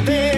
I'm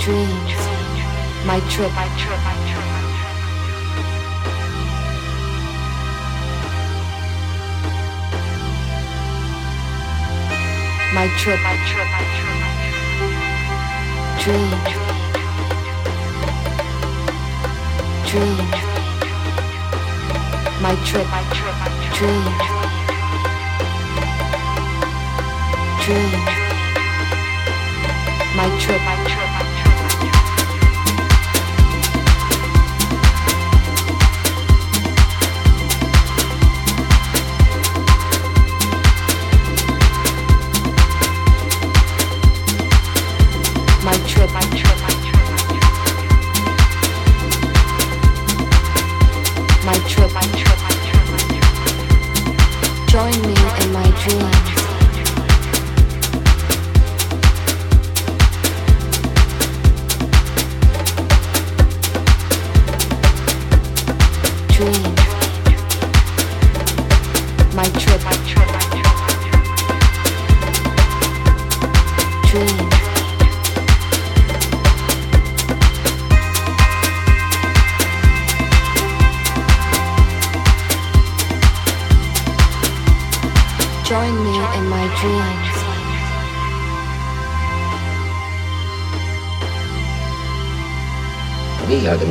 dreams, my trip. My trip, my trip, my trip, dream, dream, my trip, my trip, dream, dream, my trip, my trip.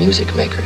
music maker.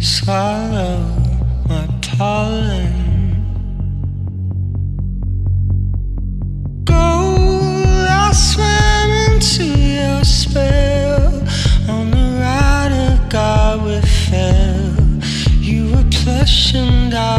Swallow my pollen. Go, I swam into your spell. On the ride of God, we fell. You were plush and I.